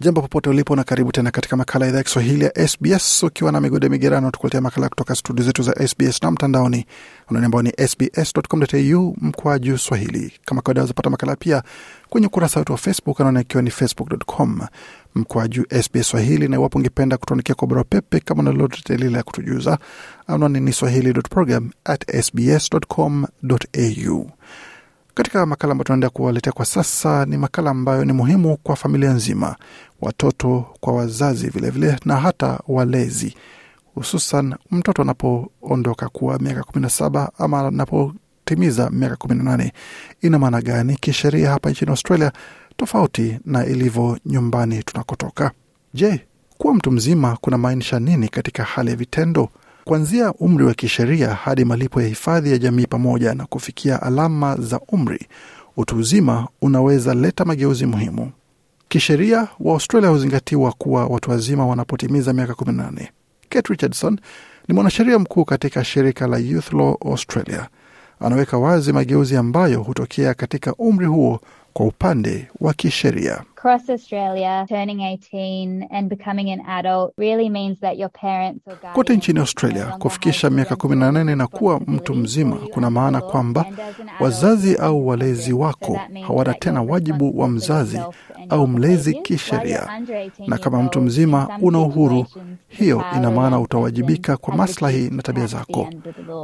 jambo popote ulipo na karibu tena katika makala ya idhaa ya kiswahili ya sbs ukiwa na migode migerano tukuletea makala kutoka studio zetu za sbs na mtandaoni. Unaoni ambao ni sbs.com.au mkwaju swahili. Kama kawaida wazapata makala pia kwenye ukurasa wetu wa facebook anaona ikiwa ni facebook.com mkwaju sbs swahili. Na iwapo ungependa kutuandikia kwa barua pepe kama na lolote lile ya kutujuza anwani ni swahili.program at sbs.com.au katika makala ambayo tunaenda kuwaletea kwa sasa ni makala ambayo ni muhimu kwa familia nzima, watoto, kwa wazazi vilevile vile, na hata walezi, hususan mtoto anapoondoka kuwa miaka kumi na saba ama anapotimiza miaka kumi na nane. Ina maana gani kisheria hapa nchini Australia tofauti na ilivyo nyumbani tunakotoka? Je, kuwa mtu mzima kuna maanisha nini katika hali ya vitendo? Kuanzia umri wa kisheria hadi malipo ya hifadhi ya jamii pamoja na kufikia alama za umri, utu uzima unaweza leta mageuzi muhimu. Kisheria, Waaustralia huzingatiwa kuwa watu wazima wanapotimiza miaka 18. Kate Richardson ni mwanasheria mkuu katika shirika la Youth Law Australia. Anaweka wazi mageuzi ambayo hutokea katika umri huo kwa upande wa kisheria. Across Australia, turning 18 and becoming an adult really means that your parents or guardians Kote nchini Australia, kufikisha miaka parental 18 na kuwa mtu mzima kuna maana kwamba wazazi au walezi wako hawana tena wajibu wa mzazi au mlezi kisheria, you're under 18 na kama mtu mzima una uhuru, hiyo ina maana utawajibika kwa maslahi na tabia zako.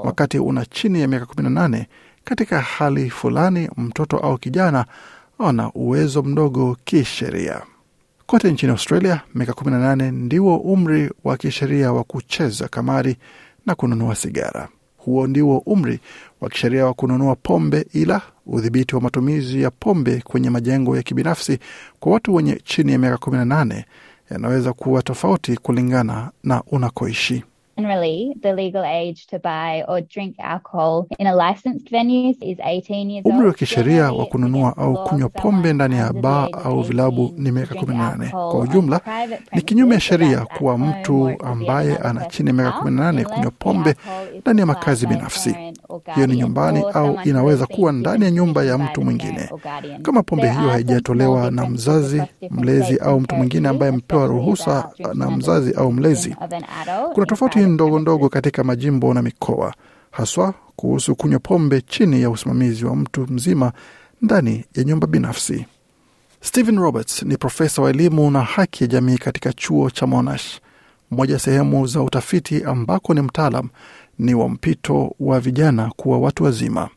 Wakati una chini ya miaka 18, katika hali fulani, mtoto au kijana ana uwezo mdogo kisheria. Kote nchini Australia, miaka 18 ndiwo umri wa kisheria wa kucheza kamari na kununua sigara. Huo ndiwo umri wa kisheria wa kununua pombe, ila udhibiti wa matumizi ya pombe kwenye majengo ya kibinafsi kwa watu wenye chini ya miaka 18 yanaweza kuwa tofauti kulingana na unakoishi. Generally, the legal age to buy or drink alcohol in a licensed venue is 18 years Umri wa kisheria wa kununua au kunywa pombe ndani ya ba baa au vilabu ni miaka to drink 18. Kwa ujumla, ni kinyume ya sheria kuwa mtu ambaye ana chini ya miaka house, 18 kunywa pombe ndani ya makazi binafsi. Hiyo ni nyumbani au inaweza kuwa ndani ya nyumba ya mtu mwingine. Kama pombe hiyo haijatolewa na mzazi, mlezi au mtu mwingine ambaye amepewa ruhusa na mzazi au mlezi. Kuna tofauti private ndogo ndogo katika majimbo na mikoa, haswa kuhusu kunywa pombe chini ya usimamizi wa mtu mzima ndani ya nyumba binafsi. Stephen Roberts ni profesa wa elimu na haki ya jamii katika chuo cha Monash. Moja sehemu za utafiti ambako ni mtaalam ni wa mpito wa vijana kuwa watu wazima.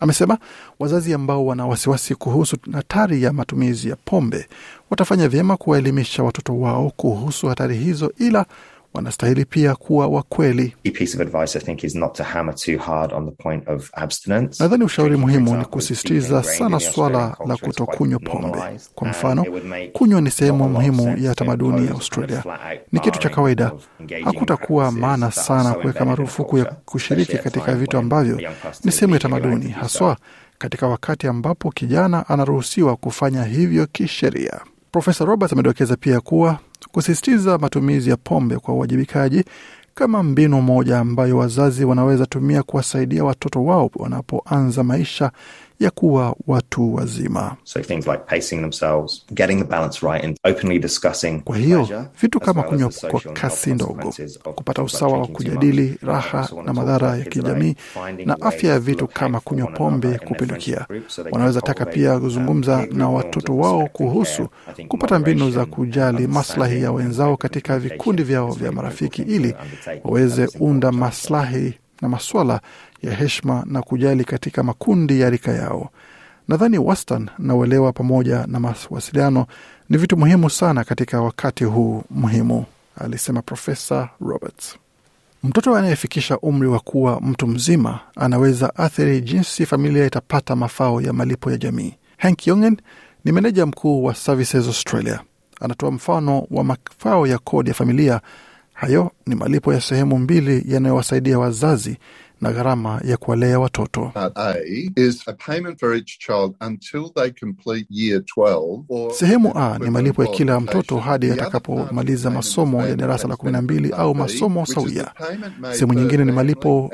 Amesema wazazi ambao wana wasiwasi kuhusu hatari ya matumizi ya pombe watafanya vyema kuwaelimisha watoto wao kuhusu hatari hizo, ila wanastahili pia kuwa wakweli. key piece of advice I think is not to hammer too hard on the point of abstinence. Nadhani ushauri muhimu ni kusisitiza sana swala la kutokunywa pombe. Kwa mfano, kunywa ni sehemu muhimu ya tamaduni ya Australia. Ni kitu cha kawaida. Hakutakuwa maana sana kuweka marufuku ya kushiriki katika vitu ambavyo ni sehemu ya tamaduni, haswa katika wakati ambapo kijana anaruhusiwa kufanya hivyo kisheria. Profesa Roberts amedokeza pia kuwa kusisitiza matumizi ya pombe kwa uwajibikaji kama mbinu moja ambayo wazazi wanaweza tumia kuwasaidia watoto wao wanapoanza maisha ya kuwa watu wazima. So things like pacing themselves, getting the balance right and openly discussing Kwa hiyo vitu kama well kunywa kwa kasi ndogo, kupata usawa wa kujadili raha na madhara ya kijamii na afya ya vitu kama kunywa pombe in kupindukia. Wanaweza taka pia um, kuzungumza na watoto wao kuhusu kupata mbinu za kujali maslahi ya wenzao katika vikundi vyao vya marafiki ili waweze unda maslahi na maswala ya heshima na kujali katika makundi ya rika yao. Nadhani wastan na uelewa pamoja na mawasiliano ni vitu muhimu sana katika wakati huu muhimu, alisema Profesa Roberts. Mtoto anayefikisha umri wa kuwa mtu mzima anaweza athiri jinsi familia itapata mafao ya malipo ya jamii. Hank Yongen ni meneja mkuu wa Services Australia. Anatoa mfano wa mafao ya kodi ya familia. Hayo ni malipo ya sehemu mbili yanayowasaidia wazazi na gharama ya kuwalea watoto. Part A is a payment for each child until they complete year 12 or Sehemu A ni malipo ya kila mtoto hadi atakapomaliza masomo ya darasa la kumi na mbili au masomo sawia. Sehemu nyingine ni malipo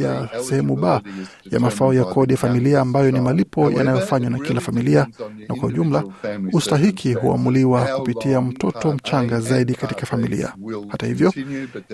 ya sehemu B ya mafao ya kodi ya familia ambayo ni malipo yanayofanywa na kila familia, na kwa ujumla ustahiki huamuliwa kupitia mtoto mchanga zaidi katika familia. Hata hivyo,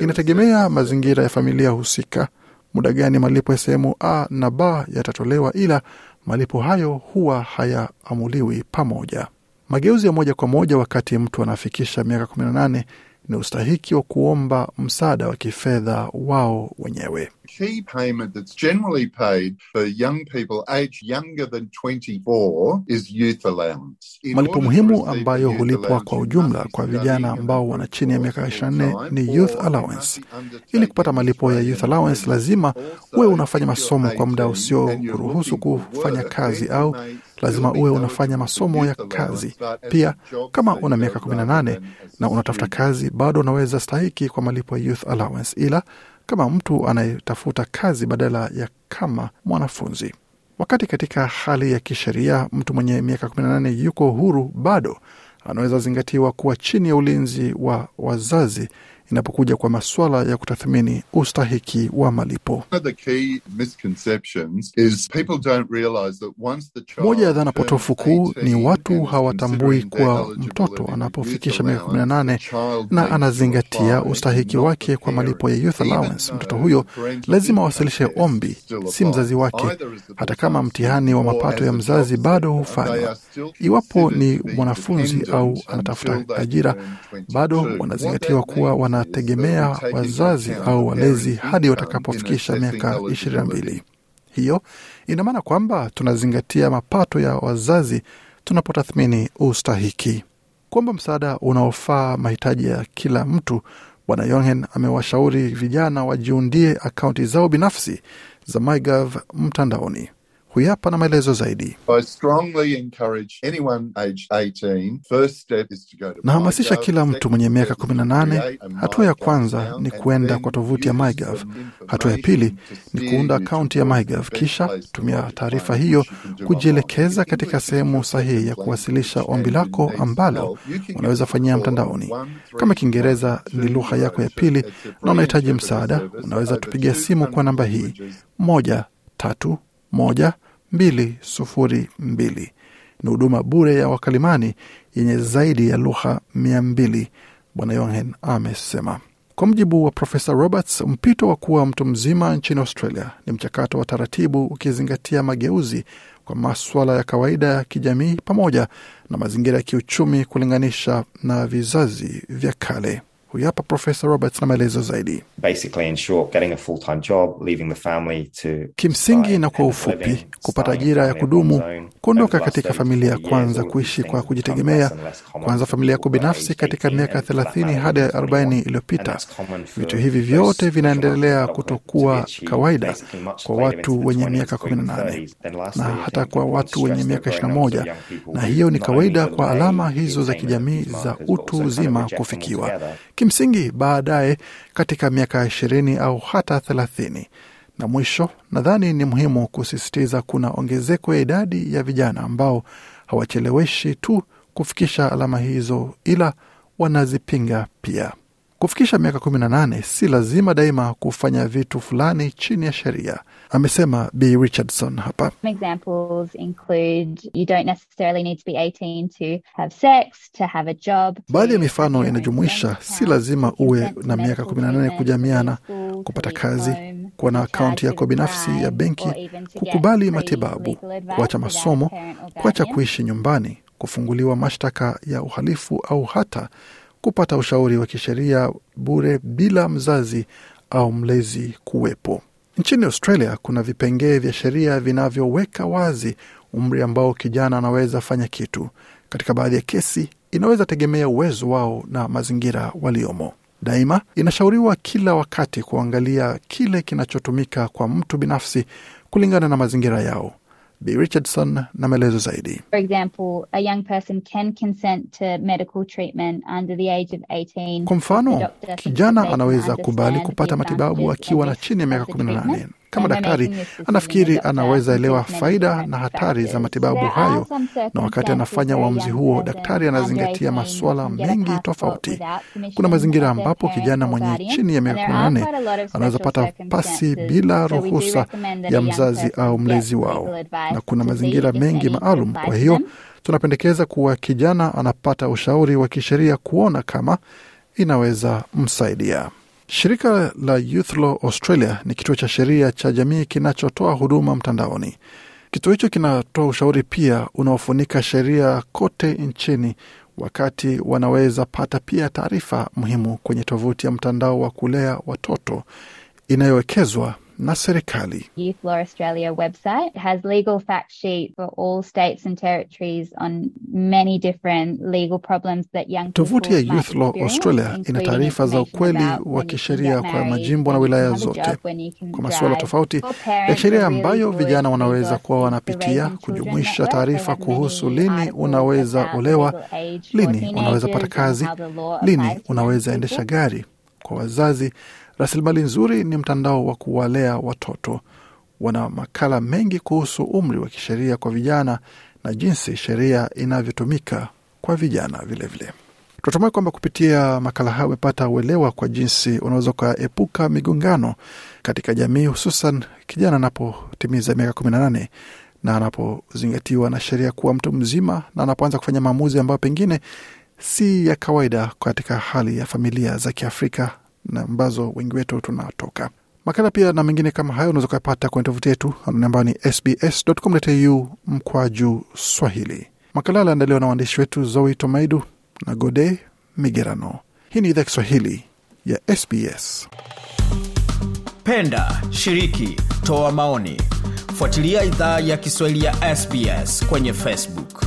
inategemea mazingira ya familia husika, muda gani malipo ya sehemu A na B yatatolewa, ila malipo hayo huwa hayaamuliwi pamoja. Mageuzi ya moja kwa moja wakati mtu anafikisha miaka 18 ni ustahiki wa kuomba msaada wa kifedha wao wenyewe. key payment that's generally paid for young people aged younger than 24 is youth allowance. Malipo muhimu ambayo hulipwa kwa ujumla kwa vijana ambao wana chini ya miaka 24 full-time, ni youth allowance. Ili kupata malipo ya youth allowance, lazima uwe unafanya masomo kwa muda 18 usio kuruhusu kufanya kazi au lazima uwe unafanya masomo ya kazi. Pia kama una miaka 18 na unatafuta kazi, bado unaweza stahiki kwa malipo ya youth allowance, ila kama mtu anayetafuta kazi badala ya kama mwanafunzi. Wakati katika hali ya kisheria mtu mwenye miaka 18 yuko huru, bado anaweza zingatiwa kuwa chini ya ulinzi wa wazazi inapokuja kwa masuala ya kutathmini ustahiki wa malipo. Moja ya dhana potofu kuu ni watu hawatambui kuwa mtoto anapofikisha miaka allowance, 18 the na anazingatia ustahiki wake kwa malipo ya youth allowance. Mtoto huyo lazima awasilishe ombi, si mzazi wake, hata kama mtihani wa mapato ya mzazi bado. Hufanywa. Iwapo ni mwanafunzi au anatafuta ajira, bado wanazingatiwa kuwa is wanategemea wazazi au walezi hadi watakapofikisha miaka ishirini na mbili. Hiyo ina maana kwamba tunazingatia mapato ya wazazi tunapotathmini ustahiki. Kuomba msaada unaofaa mahitaji ya kila mtu. Bwana Yongen amewashauri vijana wajiundie akaunti zao binafsi za MyGov mtandaoni. Huyu hapa na maelezo zaidi. I strongly encourage anyone aged 18. First step is to go to Nahamasisha kila mtu mwenye miaka Second step is to 18. Hatua ya kwanza ni kuenda kwa tovuti ya MyGov. Hatua ya pili ni kuunda akaunti ya MyGov, kisha tumia taarifa hiyo kujielekeza katika sehemu sahihi ya kuwasilisha ombi lako ambalo unaweza fanyia mtandaoni. Kama Kiingereza ni lugha yako ya pili na unahitaji msaada, unaweza tupigia simu kwa namba hii moja tatu moja mbili sufuri mbili. Ni huduma bure ya wakalimani yenye zaidi ya lugha mia mbili, Bwana Yohen amesema. Kwa mujibu wa Profesa Roberts, mpito wa kuwa mtu mzima nchini Australia ni mchakato wa taratibu ukizingatia mageuzi kwa maswala ya kawaida ya kijamii pamoja na mazingira ya kiuchumi kulinganisha na vizazi vya kale. Huyu hapa Profesa Roberts na maelezo zaidi. Basically, in short, getting a full-time job, leaving the family to Kimsingi na kwa ufupi, kupata ajira ya kudumu, kuondoka katika familia ya kwanza, kuishi kwa kujitegemea, kuanza familia yako binafsi katika miaka 30 hadi 40 iliyopita. Vitu hivi vyote vinaendelea kutokuwa kawaida kwa watu wenye miaka 18 na hata kwa watu wenye miaka 21, na hiyo ni kawaida kwa alama hizo za kijamii za utu uzima kufikiwa kimsingi baadaye katika miaka ishirini au hata thelathini. Na mwisho, nadhani ni muhimu kusisitiza kuna ongezeko ya idadi ya vijana ambao hawacheleweshi tu kufikisha alama hizo, ila wanazipinga pia. Kufikisha miaka 18 si lazima daima kufanya vitu fulani chini ya sheria, amesema B Richardson hapa. Some examples include you don't necessarily need to be 18 to have sex, to have a job. to Baadhi ya mifano inajumuisha si lazima uwe na miaka medical 18 kujamiana, kupata kazi, kuwa na akaunti yako binafsi ya benki, kukubali matibabu, kuacha masomo, kuacha kuishi nyumbani, kufunguliwa mashtaka ya uhalifu au hata kupata ushauri wa kisheria bure bila mzazi au mlezi kuwepo. Nchini Australia kuna vipengee vya sheria vinavyoweka wazi umri ambao kijana anaweza fanya kitu. Katika baadhi ya kesi, inaweza tegemea uwezo wao na mazingira waliomo. Daima inashauriwa kila wakati kuangalia kile kinachotumika kwa mtu binafsi kulingana na mazingira yao. B Richardson na maelezo zaidi. For example, a young person can consent to medical treatment under the age of 18. Kwa mfano, kijana anaweza kubali kupata matibabu akiwa na chini ya miaka risks of the 18 treatment. Kama daktari anafikiri anaweza elewa faida na hatari za matibabu hayo, na wakati anafanya uamuzi huo, daktari anazingatia masuala mengi tofauti. Kuna mazingira ambapo kijana mwenye chini ya miaka kumi nane anaweza pata pasi bila ruhusa ya mzazi au mlezi wao, na kuna mazingira mengi maalum. Kwa hiyo tunapendekeza kuwa kijana anapata ushauri wa kisheria kuona kama inaweza msaidia. Shirika la Youth Law Australia ni kituo cha sheria cha jamii kinachotoa huduma mtandaoni. Kituo hicho kinatoa ushauri pia unaofunika sheria kote nchini, wakati wanaweza pata pia taarifa muhimu kwenye tovuti ya mtandao wa kulea watoto inayowekezwa na serikali. Youth Law Australia website has legal fact sheet for all states and territories on many different legal problems that young Tovuti ya people Youth Law Australia ina taarifa za ukweli wa kisheria kwa majimbo na wilaya zote kwa masuala tofauti ya sheria ambayo vijana wanaweza kuwa wanapitia, kujumuisha taarifa kuhusu lini unaweza olewa, lini unaweza pata kazi, lini unaweza endesha gari. Kwa wazazi, rasilimali nzuri ni mtandao wa kuwalea watoto. Wana makala mengi kuhusu umri wa kisheria kwa vijana na jinsi sheria inavyotumika kwa vijana vilevile. Tunatumai kwamba kupitia makala hayo umepata uelewa kwa jinsi unaweza ukaepuka migongano katika jamii, hususan kijana anapotimiza miaka kumi na nane na anapozingatiwa na sheria kuwa mtu mzima na anapoanza kufanya maamuzi ambayo pengine si ya kawaida katika hali ya familia za Kiafrika na ambazo wengi wetu tunatoka. Makala pia na mengine kama hayo unaweza ukapata kwenye tovuti yetu ambayo ni sbs.com.au mkwaju Swahili. Makala aliandaliwa na waandishi wetu Zoe Tomaidu na Gode Migerano. Hii ni idhaa Kiswahili ya SBS. Penda, shiriki, toa maoni. Fuatilia idhaa ya Kiswahili ya SBS kwenye Facebook.